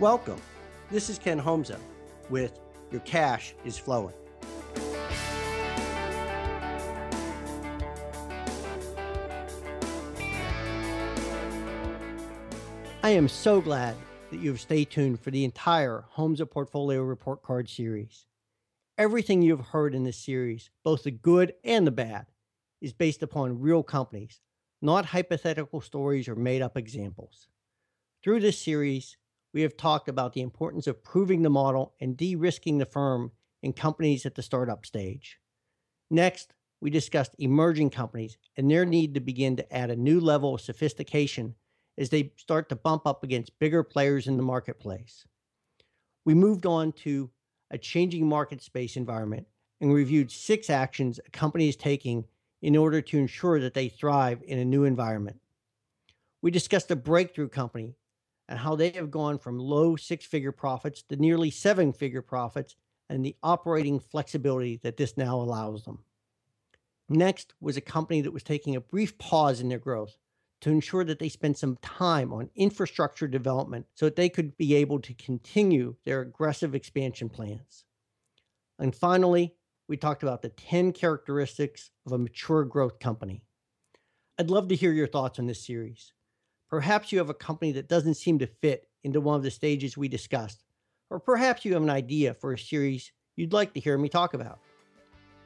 Welcome. This is Ken Homza with Your Cash is Flowing. I am so glad that you have stayed tuned for the entire Homza Portfolio Report Card series. Everything you have heard in this series, both the good and the bad, is based upon real companies, not hypothetical stories or made up examples. Through this series, we have talked about the importance of proving the model and de risking the firm in companies at the startup stage. Next, we discussed emerging companies and their need to begin to add a new level of sophistication as they start to bump up against bigger players in the marketplace. We moved on to a changing market space environment and reviewed six actions a company is taking in order to ensure that they thrive in a new environment. We discussed a breakthrough company and how they have gone from low six figure profits to nearly seven figure profits and the operating flexibility that this now allows them. Next was a company that was taking a brief pause in their growth to ensure that they spent some time on infrastructure development so that they could be able to continue their aggressive expansion plans. And finally, we talked about the 10 characteristics of a mature growth company. I'd love to hear your thoughts on this series. Perhaps you have a company that doesn't seem to fit into one of the stages we discussed, or perhaps you have an idea for a series you'd like to hear me talk about.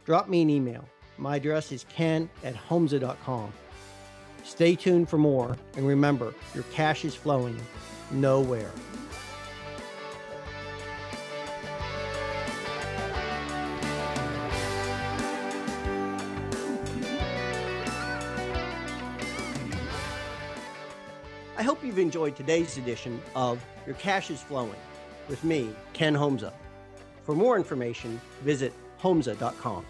Drop me an email. My address is ken at homza.com. Stay tuned for more, and remember, your cash is flowing nowhere. I hope you've enjoyed today's edition of Your Cash is Flowing with me, Ken Homza. For more information, visit homza.com.